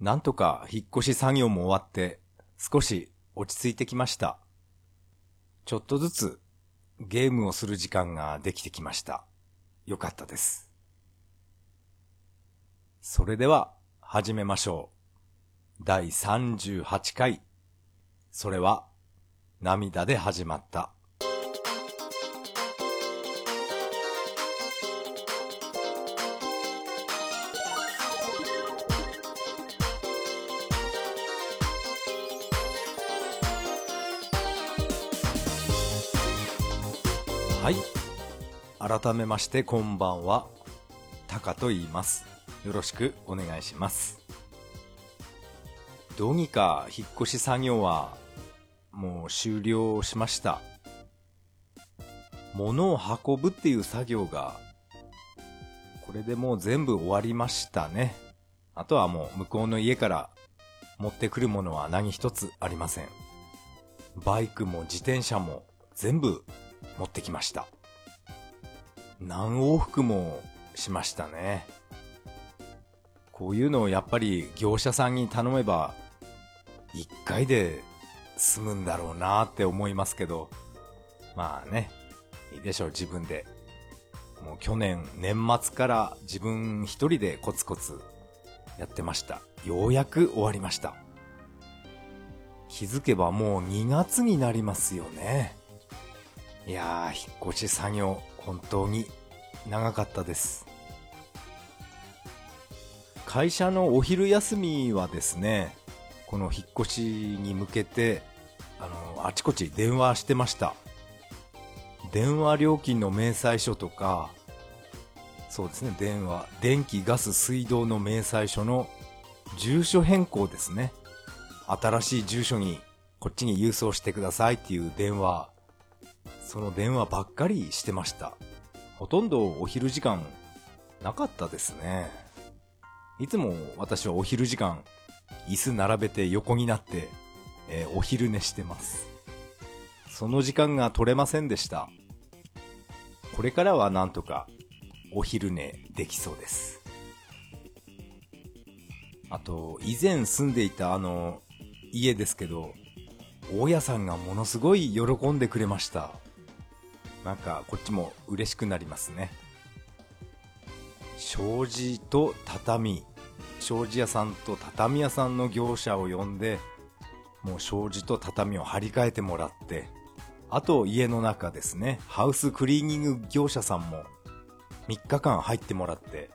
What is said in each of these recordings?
なんとか引っ越し作業も終わって少し落ち着いてきました。ちょっとずつゲームをする時間ができてきました。よかったです。それでは始めましょう。第38回。それは涙で始まった。改めましてこんばんは。タカと言います。よろしくお願いします。どうにか引っ越し作業はもう終了しました。物を運ぶっていう作業がこれでもう全部終わりましたね。あとはもう向こうの家から持ってくるものは何一つありません。バイクも自転車も全部持ってきました。何往復もしましたね。こういうのをやっぱり業者さんに頼めば一回で済むんだろうなって思いますけど、まあね、いいでしょう自分で。もう去年年末から自分一人でコツコツやってました。ようやく終わりました。気づけばもう2月になりますよね。いやー、引っ越し作業、本当に長かったです。会社のお昼休みはですね、この引っ越しに向けて、あの、あちこち電話してました。電話料金の明細書とか、そうですね、電話、電気、ガス、水道の明細書の住所変更ですね。新しい住所にこっちに郵送してくださいっていう電話、その電話ばっかりしてました。ほとんどお昼時間なかったですね。いつも私はお昼時間、椅子並べて横になって、えーお昼寝してます。その時間が取れませんでした。これからはなんとかお昼寝できそうです。あと、以前住んでいたあの、家ですけど、大家さんがものすごい喜んでくれました。なんか、こっちも嬉しくなりますね。障子と畳、障子屋さんと畳屋さんの業者を呼んで、もう障子と畳を張り替えてもらって、あと家の中ですね、ハウスクリーニング業者さんも3日間入ってもらって、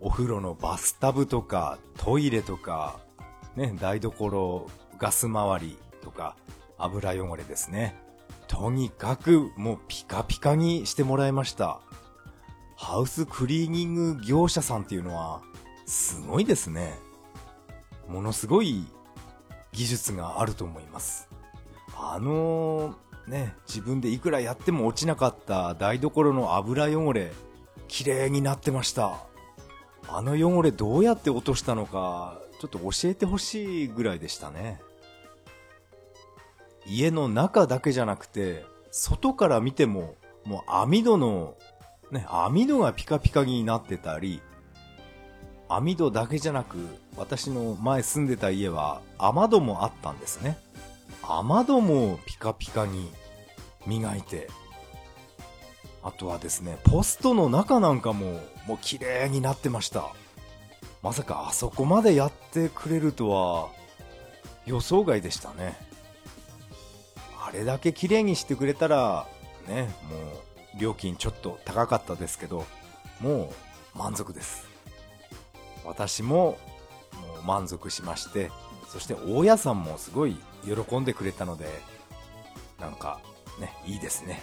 お風呂のバスタブとかトイレとか、ね、台所、ガス回りとか油汚れですね。とにかくもうピカピカにしてもらいました。ハウスクリーニング業者さんっていうのはすごいですね。ものすごい技術があると思います。あのね、自分でいくらやっても落ちなかった台所の油汚れ、綺麗になってました。あの汚れどうやって落としたのか、ちょっと教えてほしいぐらいでしたね。家の中だけじゃなくて、外から見ても、もう網戸の、ね、網戸がピカピカになってたり、網戸だけじゃなく、私の前住んでた家は雨戸もあったんですね。雨戸もピカピカに磨いて、あとはですね、ポストの中なんかももう綺麗になってました。まさかあそこまでやってくれるとは予想外でしたね。あれだけ綺麗にしてくれたら、ね、もう料金ちょっと高かったですけど、もう満足です。私ももう満足しまして、そして大家さんもすごい喜んでくれたので、なんかね、いいですね。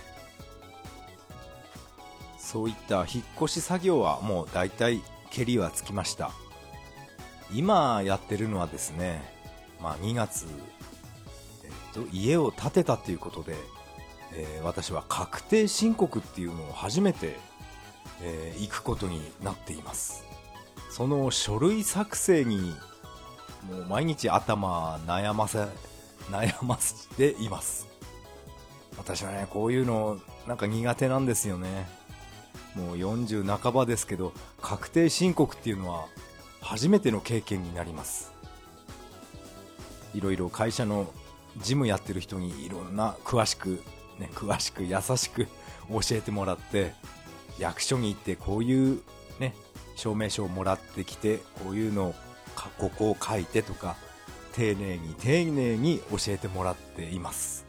そういった引っ越し作業はもう大体蹴りはつきました。今やってるのはですね、まあ2月、家を建てたということで、えー私は確定申告っていうのを初めて、えー行くことになっています。その書類作成に、もう毎日頭悩ませ、悩ませています。私はね、こういうのなんか苦手なんですよね。もう40半ばですけど、確定申告っていうのは初めての経験になります。いろいろ会社の事務やってる人にいろんな詳しく、ね、詳しく優しく教えてもらって、役所に行ってこういうね、証明書をもらってきて、こういうのを、ここを書いてとか、丁寧に丁寧に教えてもらっています。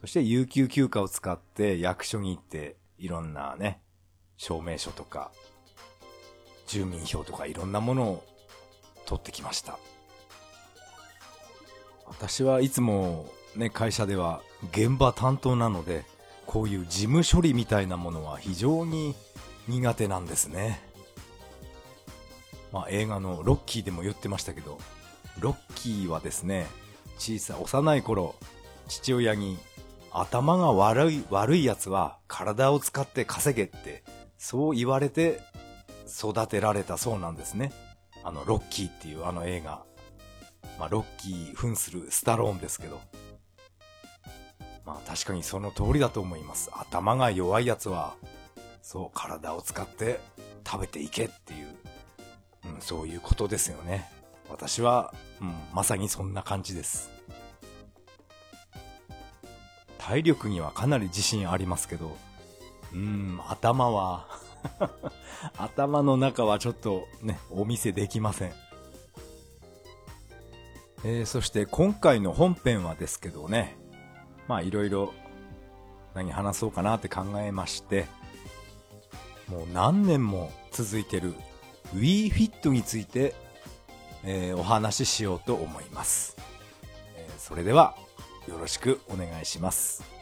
そして有給休暇を使って役所に行っていろんなね、証明書とか、住民票とかいろんなものを取ってきました。私はいつもね、会社では現場担当なので、こういう事務処理みたいなものは非常に苦手なんですね。まあ映画のロッキーでも言ってましたけど、ロッキーはですね、小さい幼い頃、父親に頭が悪い、悪い奴は体を使って稼げって、そう言われて育てられたそうなんですね。あの、ロッキーっていうあの映画。まあ、ロッキー扮するスタローンですけど。まあ、確かにその通りだと思います。頭が弱い奴は、そう、体を使って食べていけっていう、うん、そういうことですよね。私は、うん、まさにそんな感じです。体力にはかなり自信ありますけど、うん、頭は 頭の中はちょっとね、お見せできません。えー、そして今回の本編はですけどね、まあいろいろ何話そうかなって考えまして、もう何年も続いてる WeFit について、えー、お話ししようと思います。えー、それではよろしくお願いします。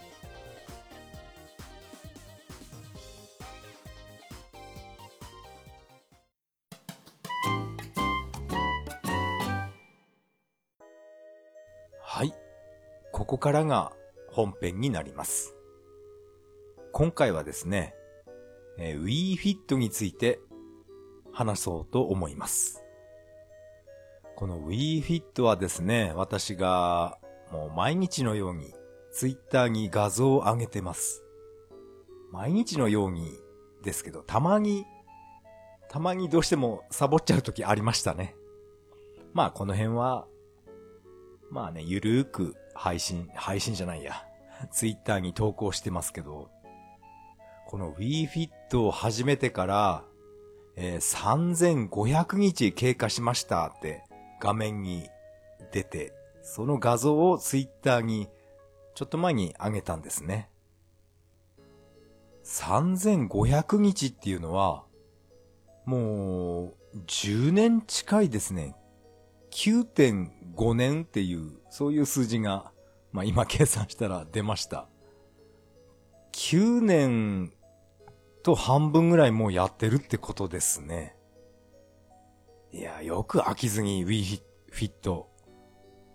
ここからが本編になります。今回はですね、えー、WeFit について話そうと思います。この WeFit はですね、私がもう毎日のようにツイッターに画像を上げてます。毎日のようにですけど、たまに、たまにどうしてもサボっちゃう時ありましたね。まあこの辺は、まあね、ゆるーく配信、配信じゃないや。ツイッターに投稿してますけど、この WeFit を始めてから、えー、3500日経過しましたって画面に出て、その画像をツイッターにちょっと前に上げたんですね。3500日っていうのは、もう、10年近いですね。9.5年っていう、そういう数字が、まあ今計算したら出ました。9年と半分ぐらいもうやってるってことですね。いや、よく飽きずに Wii Fit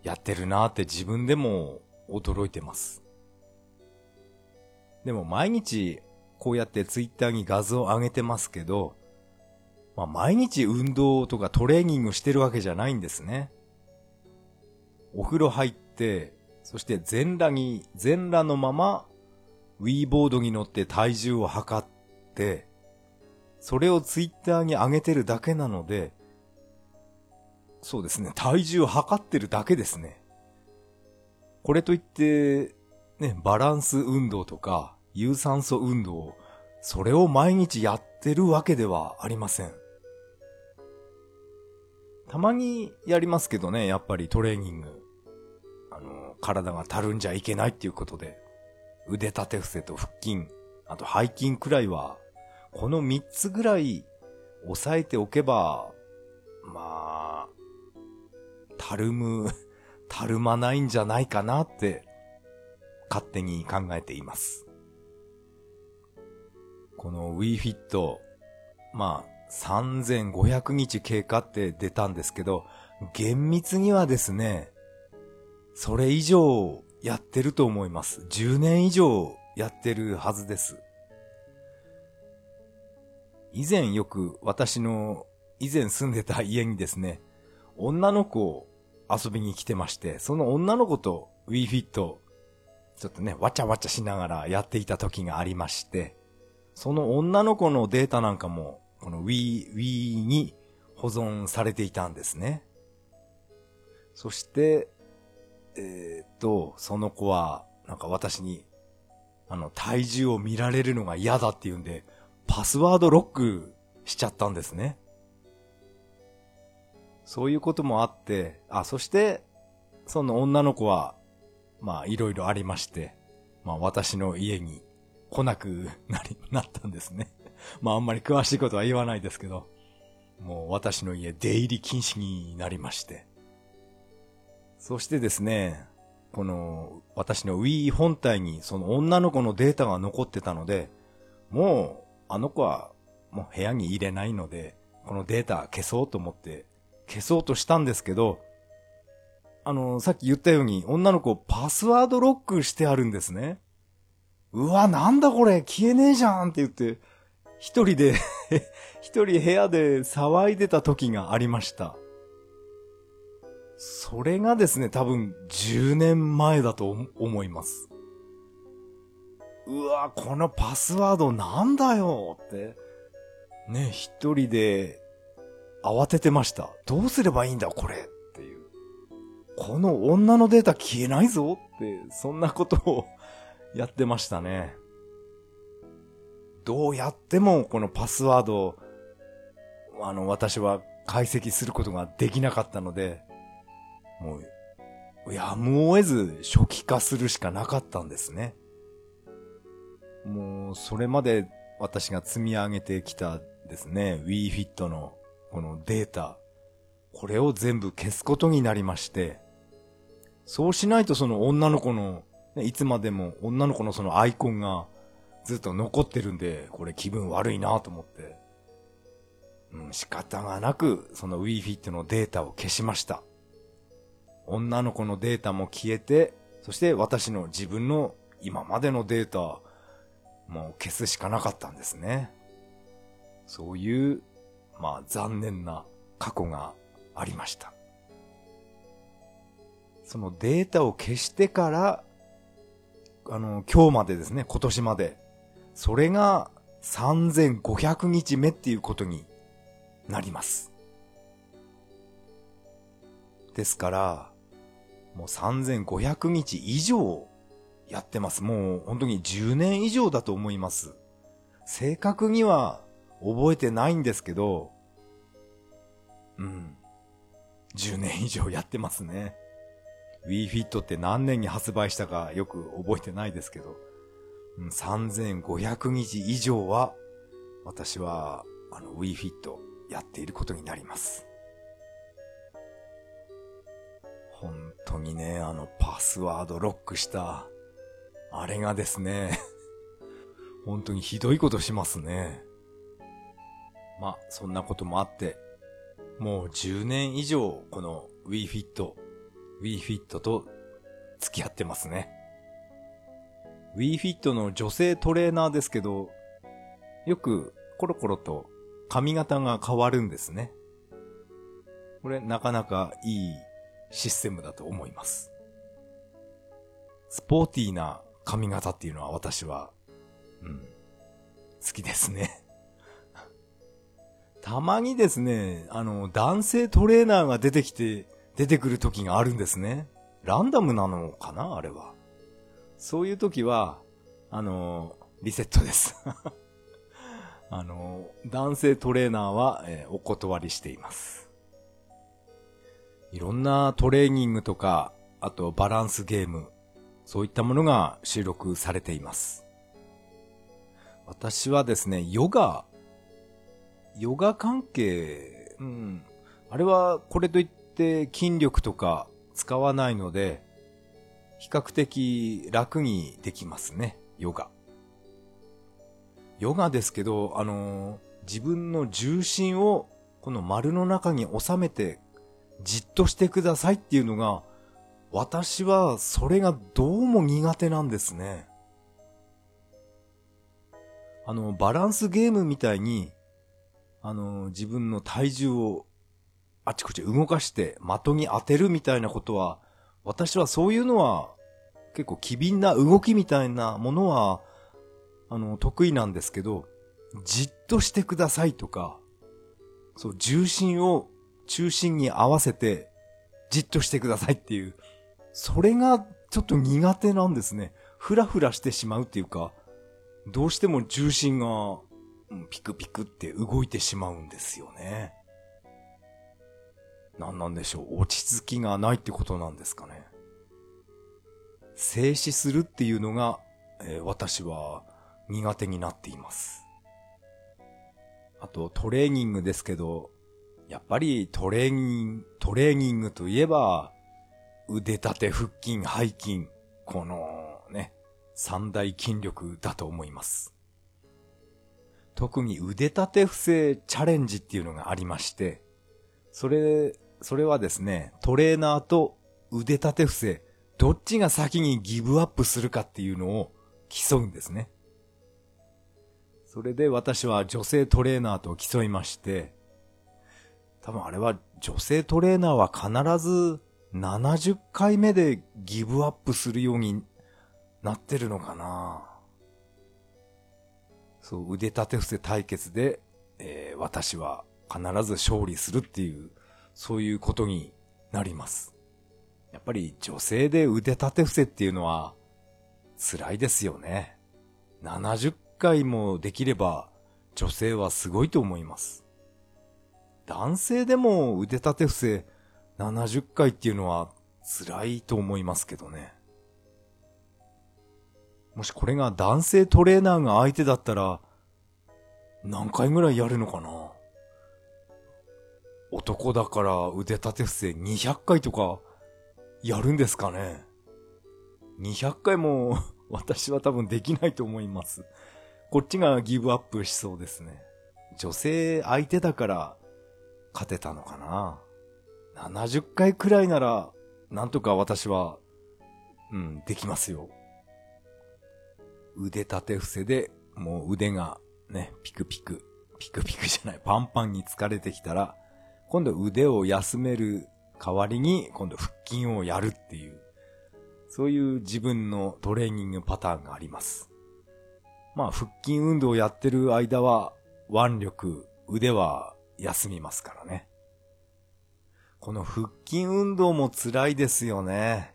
やってるなーって自分でも驚いてます。でも毎日こうやってツイッターに画像を上げてますけど、まあ毎日運動とかトレーニングしてるわけじゃないんですね。お風呂入って、そして全裸に、全裸のまま、ウィーボードに乗って体重を測って、それをツイッターに上げてるだけなので、そうですね。体重を測ってるだけですね。これといって、ね、バランス運動とか、有酸素運動、それを毎日やってるわけではありません。たまにやりますけどね、やっぱりトレーニング。あの、体がたるんじゃいけないっていうことで、腕立て伏せと腹筋、あと背筋くらいは、この3つぐらい抑えておけば、まあ、たるむ、たるまないんじゃないかなって、勝手に考えています。この WeFit、まあ、3500日経過って出たんですけど、厳密にはですね、それ以上やってると思います。10年以上やってるはずです。以前よく私の以前住んでた家にですね、女の子を遊びに来てまして、その女の子と WeFit、ちょっとね、わちゃわちゃしながらやっていた時がありまして、その女の子のデータなんかも、この Wii、Wii に保存されていたんですね。そして、えー、っと、その子は、なんか私に、あの、体重を見られるのが嫌だって言うんで、パスワードロックしちゃったんですね。そういうこともあって、あ、そして、その女の子は、まあ、いろいろありまして、まあ、私の家に来なくなり、なったんですね。まあ、あんまり詳しいことは言わないですけど、もう私の家出入り禁止になりまして。そしてですね、この、私の Wii 本体にその女の子のデータが残ってたので、もう、あの子はもう部屋に入れないので、このデータ消そうと思って消そうとしたんですけど、あの、さっき言ったように女の子パスワードロックしてあるんですね。うわ、なんだこれ消えねえじゃんって言って、一人で 一人部屋で騒いでた時がありました。それがですね、多分10年前だと思います。うわ、このパスワードなんだよって。ね、一人で慌ててました。どうすればいいんだ、これっていう。この女のデータ消えないぞって、そんなことをやってましたね。どうやってもこのパスワードを、あの、私は解析することができなかったので、もう、やむを得ず初期化するしかなかったんですね。もう、それまで私が積み上げてきたですね、WeFit のこのデータ、これを全部消すことになりまして、そうしないとその女の子の、いつまでも女の子のそのアイコンがずっと残ってるんで、これ気分悪いなと思って、うん、仕方がなくその WeFit のデータを消しました。女の子のデータも消えて、そして私の自分の今までのデータ、もう消すしかなかったんですね。そういうまあ残念な過去がありました。そのデータを消してから、あの、今日までですね、今年まで。それが3500日目っていうことになります。ですから、もう3500日以上やってます。もう本当に10年以上だと思います。正確には覚えてないんですけど、うん。10年以上やってますね。WeFit って何年に発売したかよく覚えてないですけど、3500日以上は私はあの WeFit やっていることになります。本当にね、あのパスワードロックした、あれがですね、本当にひどいことしますね。まあ、そんなこともあって、もう10年以上、この WeFit、WeFit と付き合ってますね。WeFit の女性トレーナーですけど、よくコロコロと髪型が変わるんですね。これなかなかいいシステムだと思います。スポーティーな髪型っていうのは私は、うん、好きですね。たまにですね、あの、男性トレーナーが出てきて、出てくる時があるんですね。ランダムなのかなあれは。そういう時は、あの、リセットです あの、男性トレーナーは、えー、お断りしています。いろんなトレーニングとか、あとバランスゲーム、そういったものが収録されています。私はですね、ヨガヨガ関係、うん。あれはこれといって筋力とか使わないので、比較的楽にできますね、ヨガ。ヨガですけど、あの、自分の重心をこの丸の中に収めてじっとしてくださいっていうのが、私はそれがどうも苦手なんですね。あの、バランスゲームみたいにあの、自分の体重をあちこち動かして的に当てるみたいなことは、私はそういうのは結構機敏な動きみたいなものは、あの、得意なんですけど、じっとしてくださいとか、そう、重心を中心に合わせて、じっとしてくださいっていう、それがちょっと苦手なんですね。ふらふらしてしまうっていうか、どうしても重心が、ピクピクって動いてしまうんですよね。何なんでしょう。落ち着きがないってことなんですかね。静止するっていうのが、えー、私は苦手になっています。あとトレーニングですけど、やっぱりトレーニング、トレーニングといえば、腕立て腹筋背筋、このね、三大筋力だと思います。特に腕立て伏せチャレンジっていうのがありまして、それ、それはですね、トレーナーと腕立て伏せ、どっちが先にギブアップするかっていうのを競うんですね。それで私は女性トレーナーと競いまして、多分あれは女性トレーナーは必ず70回目でギブアップするようになってるのかなそう、腕立て伏せ対決で、えー、私は必ず勝利するっていう、そういうことになります。やっぱり女性で腕立て伏せっていうのは辛いですよね。70回もできれば女性はすごいと思います。男性でも腕立て伏せ70回っていうのは辛いと思いますけどね。もしこれが男性トレーナーが相手だったら、何回ぐらいやるのかな？男だから腕立て伏せ200回とかやるんですかね ?200 回も 私は多分できないと思います。こっちがギブアップしそうですね。女性相手だから勝てたのかな70回くらいなら、なんとか私は、うん、できますよ。腕立て伏せで、もう腕がね、ピクピク、ピクピクじゃない、パンパンに疲れてきたら、今度腕を休める代わりに、今度腹筋をやるっていう、そういう自分のトレーニングパターンがあります。まあ、腹筋運動をやってる間は、腕力、腕は休みますからね。この腹筋運動も辛いですよね。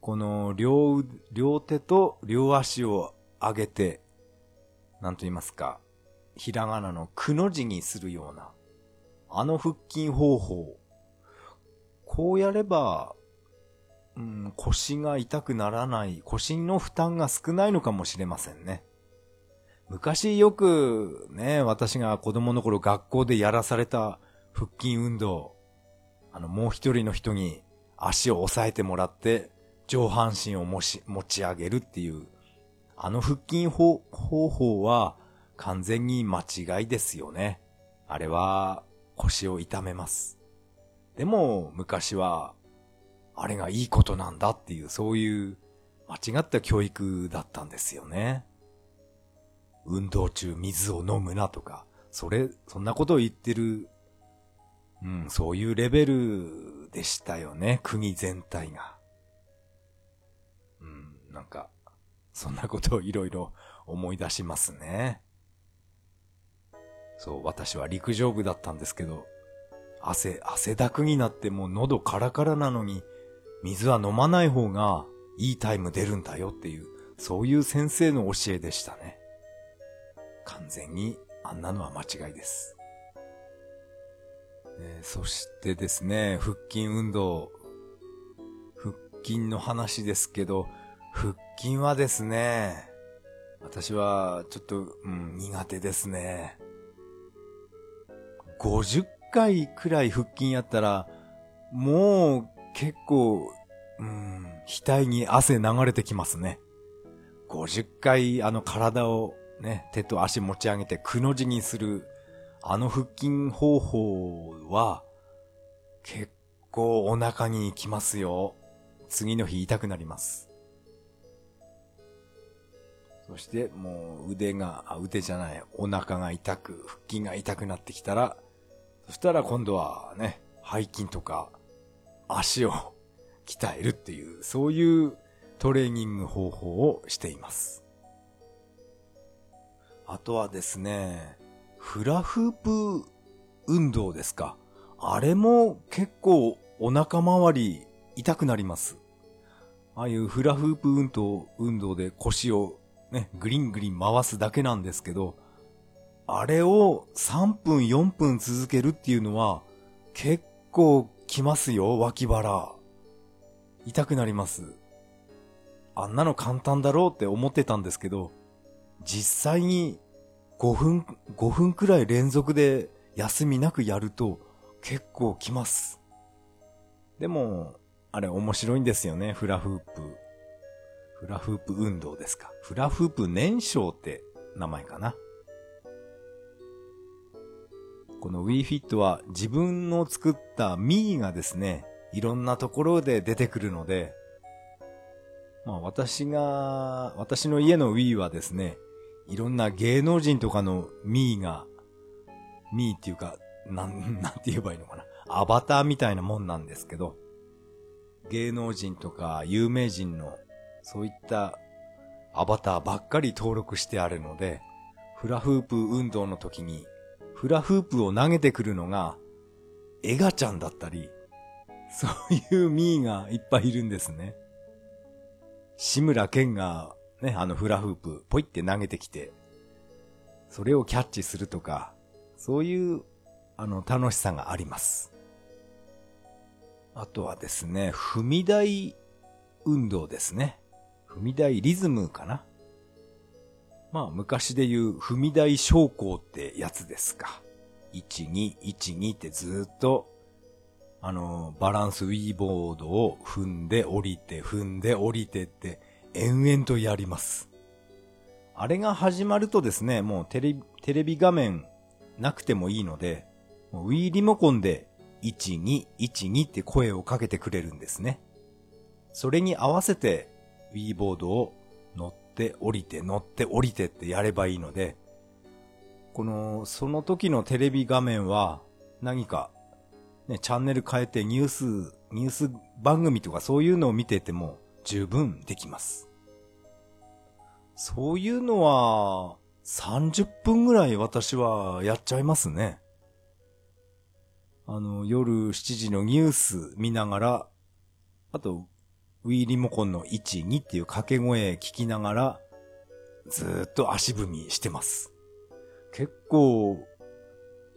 この両、両手と両足を上げて、なんと言いますか、ひらがなのくの字にするような、あの腹筋方法。こうやれば、うん、腰が痛くならない、腰の負担が少ないのかもしれませんね。昔よくね、私が子供の頃学校でやらされた腹筋運動、あの、もう一人の人に足を押さえてもらって、上半身をもし、持ち上げるっていう、あの腹筋方法は完全に間違いですよね。あれは腰を痛めます。でも昔はあれがいいことなんだっていうそういう間違った教育だったんですよね。運動中水を飲むなとか、それ、そんなことを言ってるうん、そういうレベルでしたよね、国全体が。うん、なんか、そんなことをいろいろ思い出しますね。そう、私は陸上部だったんですけど、汗、汗だくになってもう喉カラカラなのに、水は飲まない方がいいタイム出るんだよっていう、そういう先生の教えでしたね。完全にあんなのは間違いです。えー、そしてですね、腹筋運動。腹筋の話ですけど、腹筋はですね、私はちょっと、うん、苦手ですね。50回くらい腹筋やったら、もう結構、うん、額に汗流れてきますね。50回あの体をね、手と足持ち上げてくの字にするあの腹筋方法は、結構お腹にきますよ。次の日痛くなります。そしてもう腕が、腕じゃない、お腹が痛く、腹筋が痛くなってきたら、そしたら今度はね、背筋とか足を 鍛えるっていう、そういうトレーニング方法をしています。あとはですね、フラフープ運動ですか。あれも結構お腹周り痛くなります。ああいうフラフープ運動、運動で腰をね、グリングリン回すだけなんですけど、あれを3分4分続けるっていうのは結構きますよ、脇腹。痛くなります。あんなの簡単だろうって思ってたんですけど、実際に5分、5分くらい連続で休みなくやると結構きます。でも、あれ面白いんですよね、フラフープ。フラフープ運動ですか。フラフープ燃焼って名前かな。この WeFit は自分の作った Me がですね、いろんなところで出てくるので、まあ私が、私の家の Wii はですね、いろんな芸能人とかの Me が、Me っていうか、なん、なんて言えばいいのかな。アバターみたいなもんなんですけど、芸能人とか有名人の、そういったアバターばっかり登録してあるので、フラフープ運動の時にフラフープを投げてくるのが、エガちゃんだったり、そういうミーがいっぱいいるんですね。志村けんが、ね、あのフラフープ、ポイって投げてきて、それをキャッチするとか、そういう、あの、楽しさがあります。あとはですね、踏み台運動ですね。踏み台リズムかな。まあ昔で言う踏み台昇降ってやつですか。1、2、1、2ってずっと、あの、バランスウィーボードを踏んで降りて、踏んで降りてって延々とやります。あれが始まるとですね、もうテレビ、テレビ画面なくてもいいので、ウィーリモコンで1、2、1、2って声をかけてくれるんですね。それに合わせてウィーボードを乗ってって降りて乗って降りてってやればいいので、この、その時のテレビ画面は何か、ね、チャンネル変えてニュース、ニュース番組とかそういうのを見てても十分できます。そういうのは30分ぐらい私はやっちゃいますね。あの、夜7時のニュース見ながら、あと、ウィーリモコンの1、2っていう掛け声聞きながら、ずーっと足踏みしてます。結構、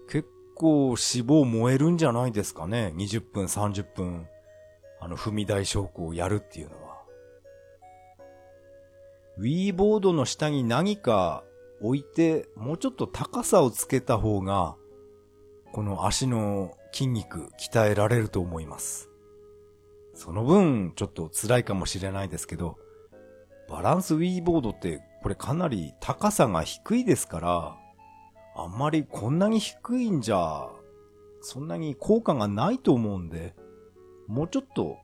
結構脂肪燃えるんじゃないですかね。20分、30分、あの、踏み台昇降をやるっていうのは。ウィーボードの下に何か置いて、もうちょっと高さをつけた方が、この足の筋肉鍛えられると思います。その分、ちょっと辛いかもしれないですけど、バランスウィーボードってこれかなり高さが低いですから、あんまりこんなに低いんじゃ、そんなに効果がないと思うんで、もうちょっと、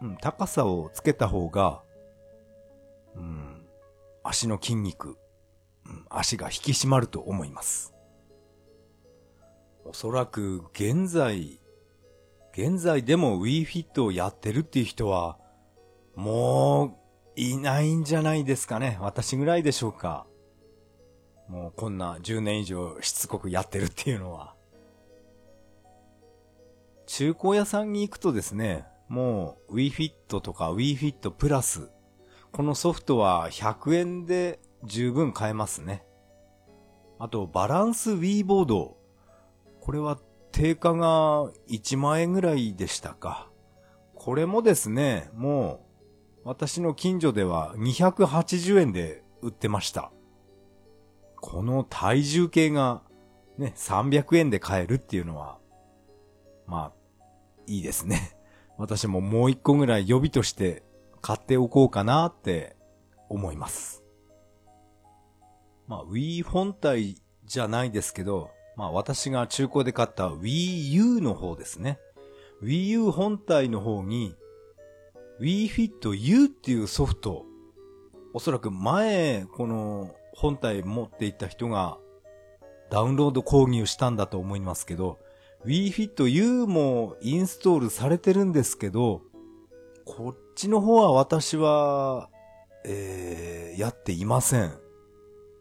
うん、高さをつけた方が、うん、足の筋肉、うん、足が引き締まると思います。おそらく現在、現在でも WeFit をやってるっていう人は、もう、いないんじゃないですかね。私ぐらいでしょうか。もうこんな10年以上しつこくやってるっていうのは。中古屋さんに行くとですね、もう WeFit とか WeFit プラス、このソフトは100円で十分買えますね。あと、バランス Wii ボード。これは定価が1万円ぐらいでしたか。これもですね、もう、私の近所では280円で売ってました。この体重計がね、300円で買えるっていうのは、まあ、いいですね。私ももう一個ぐらい予備として買っておこうかなって思います。まあ、Wii 本体じゃないですけど、まあ私が中古で買った Wii U の方ですね。Wii U 本体の方に Wii Fit U っていうソフト、おそらく前この本体持っていった人がダウンロード購入したんだと思いますけど、Wii Fit U もインストールされてるんですけど、こっちの方は私は、えー、やっていません。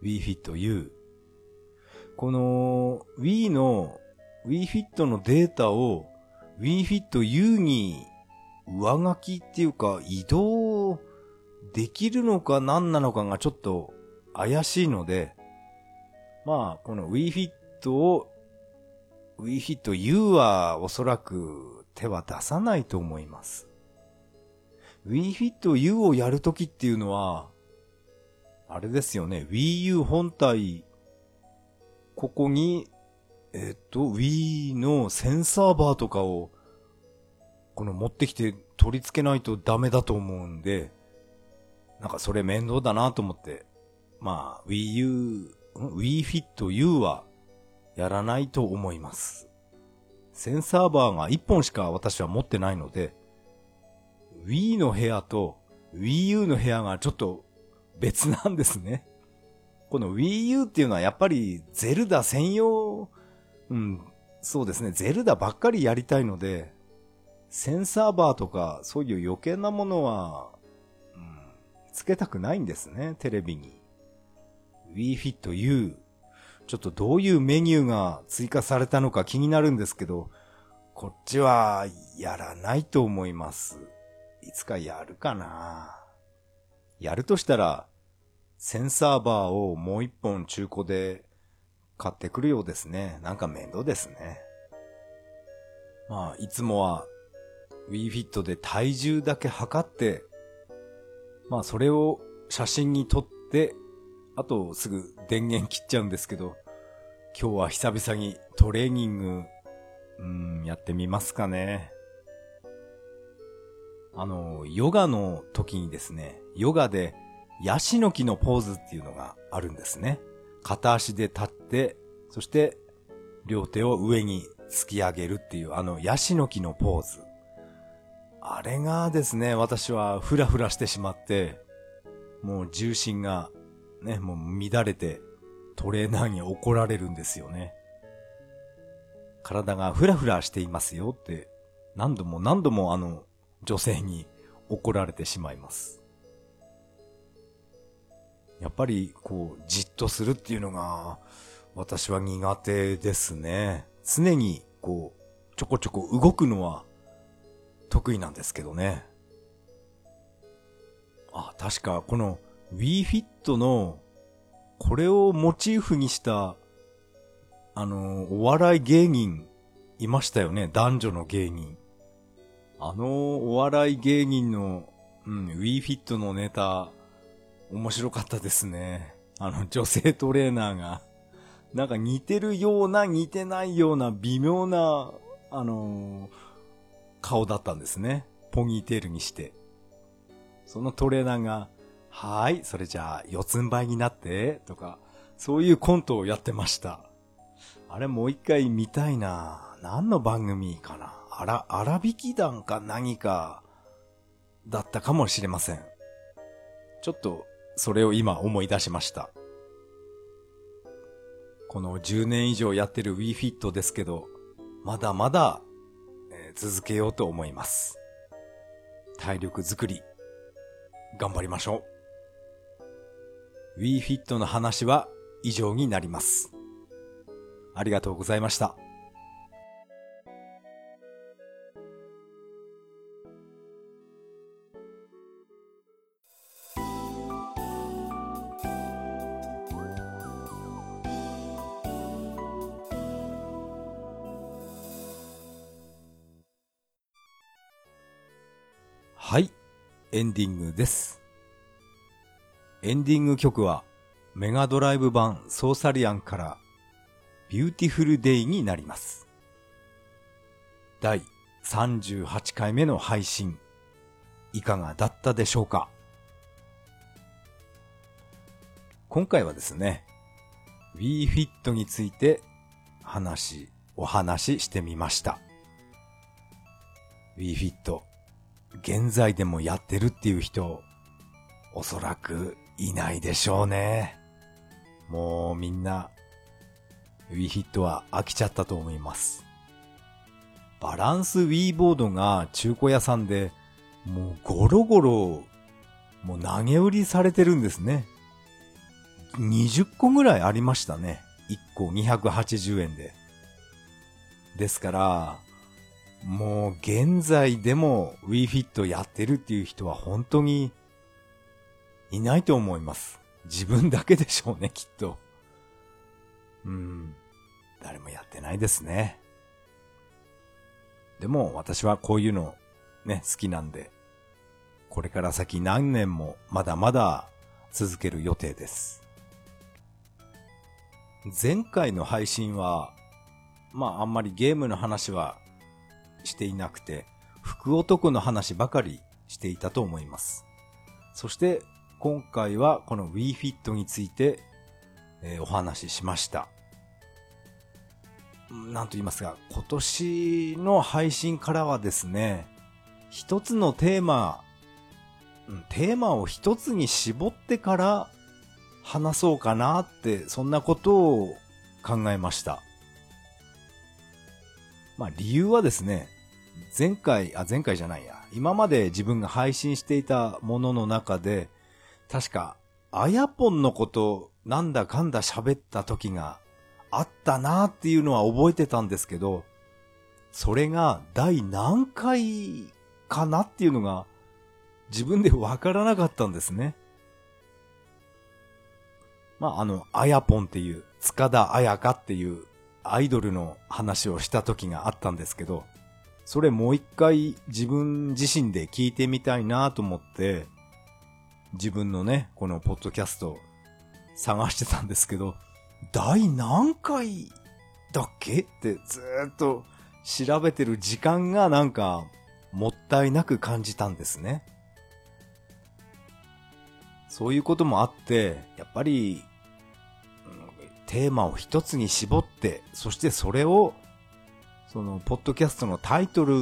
Wii Fit U。この Wii の WeFit のデータを WeFit U に上書きっていうか移動できるのか何なのかがちょっと怪しいので、まあ、この WeFit を WeFit U はおそらく手は出さないと思います。WeFit U をやるときっていうのは、あれですよね、Wii U 本体、ここに、えっと、Wii のセンサーバーとかを、この持ってきて取り付けないとダメだと思うんで、なんかそれ面倒だなと思って、まあ、Wii U、Wii Fit U はやらないと思います。センサーバーが1本しか私は持ってないので、Wii の部屋と Wii U の部屋がちょっと別なんですね。この Wii U っていうのはやっぱりゼルダ専用、うん、そうですね、ゼルダばっかりやりたいので、センサーバーとかそういう余計なものは、うん、つけたくないんですね、テレビに。Wii Fit U。ちょっとどういうメニューが追加されたのか気になるんですけど、こっちはやらないと思います。いつかやるかなやるとしたら、センサーバーをもう一本中古で買ってくるようですね。なんか面倒ですね。まあ、いつもは WeFit で体重だけ測って、まあそれを写真に撮って、あとすぐ電源切っちゃうんですけど、今日は久々にトレーニング、うん、やってみますかね。あの、ヨガの時にですね、ヨガでヤシの木のポーズっていうのがあるんですね。片足で立って、そして両手を上に突き上げるっていうあのヤシの木のポーズ。あれがですね、私はフラフラしてしまって、もう重心がね、もう乱れてトレーナーに怒られるんですよね。体がフラフラしていますよって何度も何度もあの女性に怒られてしまいます。やっぱり、こう、じっとするっていうのが、私は苦手ですね。常に、こう、ちょこちょこ動くのは得意なんですけどね。あ、確か、この WeFit の、これをモチーフにした、あの、お笑い芸人、いましたよね。男女の芸人。あのお笑い芸人の、うん、WeFit のネタ、面白かったですね。あの、女性トレーナーが、なんか似てるような似てないような微妙な、あのー、顔だったんですね。ポニーテールにして。そのトレーナーが、はい、それじゃあ、四つん這いになって、とか、そういうコントをやってました。あれもう一回見たいな何の番組かなあら、荒引き団か何か、だったかもしれません。ちょっと、それを今思い出しました。この10年以上やってる WeFit ですけど、まだまだ、えー、続けようと思います。体力づくり、頑張りましょう。WeFit の話は以上になります。ありがとうございました。エンディングです。エンディング曲はメガドライブ版ソーサリアンから Beautiful Day になります。第38回目の配信、いかがだったでしょうか？今回はですね、 Wii Fit について話、お話ししてみました。WeFit 現在でもやってるっていう人、おそらくいないでしょうね。もうみんな、ウィヒットは飽きちゃったと思います。バランスウィーボードが中古屋さんで、もうゴロゴロ、もう投げ売りされてるんですね。20個ぐらいありましたね。1個280円で。ですから、もう現在でも WeFit やってるっていう人は本当にいないと思います。自分だけでしょうね、きっと。うん。誰もやってないですね。でも私はこういうのね、好きなんで、これから先何年もまだまだ続ける予定です。前回の配信は、まああんまりゲームの話はしていなくて、福男の話ばかりしていたと思います。そして今回はこの WeFit について、えーお話ししました。なんと言いますか、今年の配信からはですね、一つのテーマ、テーマを一つに絞ってから話そうかなって、そんなことを考えました。まあ理由はですね、前回、あ、前回じゃないや。今まで自分が配信していたものの中で、確か、あやぽんのこと、なんだかんだ喋った時があったなーっていうのは覚えてたんですけど、それが第何回かなっていうのが自分でわからなかったんですね。まあ、あの、あやぽんっていう、塚田彩香っていうアイドルの話をした時があったんですけど、それもう一回自分自身で聞いてみたいなと思って、自分のね、このポッドキャスト探してたんですけど、第何回だっけってずっと調べてる時間がなんかもったいなく感じたんですね。そういうこともあって、やっぱり、テーマを一つに絞って、そしてそれを、その、ポッドキャストのタイトル、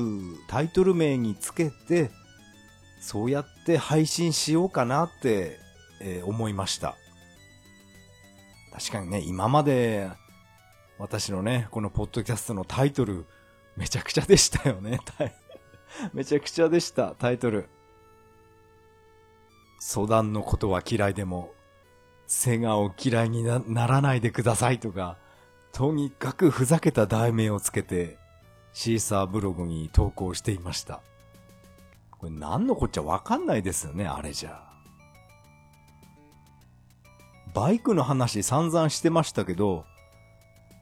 タイトル名につけて、そうやって配信しようかなって、えー思いました。確かにね、今まで、私のね、このポッドキャストのタイトル、めちゃくちゃでしたよね。めちゃくちゃでした、タイトル。相談のことは嫌いでも、セガを嫌いになならないでくださいとか、とにかくふざけた題名をつけて、シーサーブログに投稿していました。これ何のこっちゃわかんないですよね、あれじゃ。バイクの話散々してましたけど、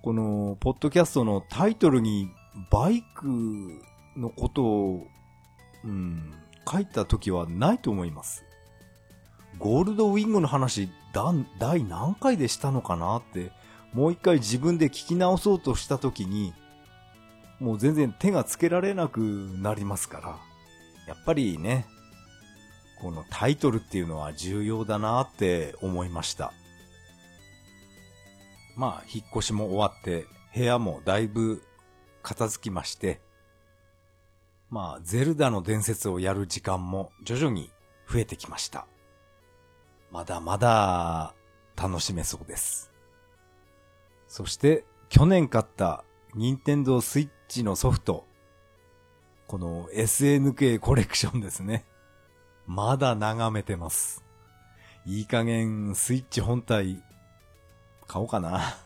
この、ポッドキャストのタイトルにバイクのことを、うん、書いた時はないと思います。ゴールドウィングの話、だ第何回でしたのかなって、もう一回自分で聞き直そうとした時に、もう全然手がつけられなくなりますから、やっぱりね、このタイトルっていうのは重要だなって思いました。まあ、引っ越しも終わって、部屋もだいぶ片付きまして、まあ、ゼルダの伝説をやる時間も徐々に増えてきました。まだまだ楽しめそうです。そして、去年買った任天堂スイッチのソフト、この SNK コレクションですね。まだ眺めてます。いい加減スイッチ本体買おうかな。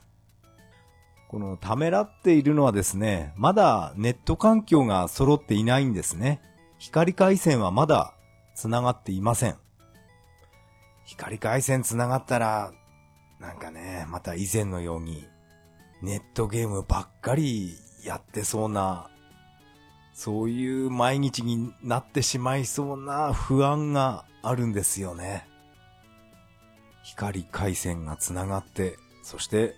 このためらっているのはですね、まだネット環境が揃っていないんですね。光回線はまだ繋がっていません。光回線繋がったら、なんかね、また以前のように、ネットゲームばっかりやってそうな、そういう毎日になってしまいそうな不安があるんですよね。光回線が繋がって、そして、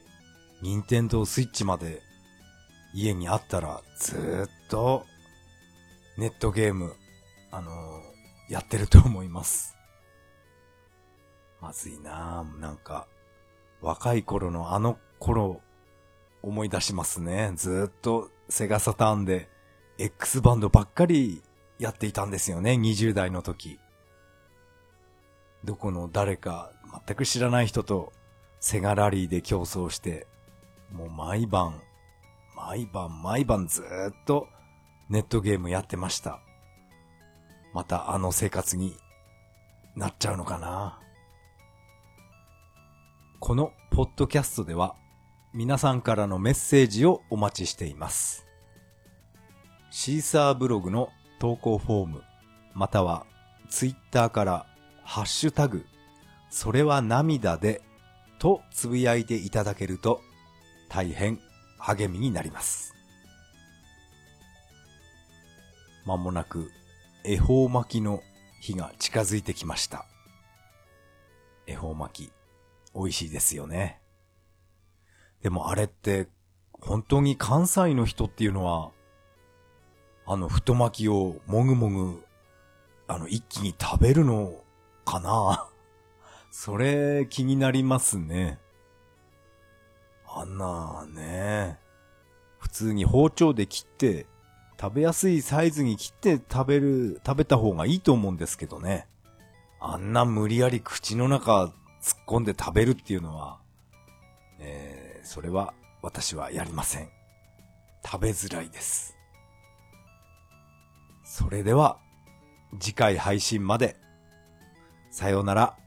任天堂スイッチまで家にあったらずっとネットゲーム、あのーやってると思います。まずいなぁ。なんか、若い頃のあの頃、思い出しますね。ずっとセガサターンで X バンドばっかりやっていたんですよね。20代の時。どこの誰か全く知らない人とセガラリーで競争して、もう毎晩、毎晩毎晩ずっとネットゲームやってました。またあの生活になっちゃうのかな。このポッドキャストでは皆さんからのメッセージをお待ちしています。シーサーブログの投稿フォーム、またはツイッターからハッシュタグ、それは涙でとつぶやいていただけると大変励みになります。まもなく恵方巻きの日が近づいてきました。恵方巻き、美味しいですよね。でもあれって、本当に関西の人っていうのは、あの太巻きをもぐもぐ、あの一気に食べるのかな？それ気になりますね。あんなね、普通に包丁で切って、食べやすいサイズに切って食べる、食べた方がいいと思うんですけどね。あんな無理やり口の中突っ込んで食べるっていうのは、それは私はやりません。食べづらいです。それでは、次回配信まで。さようなら。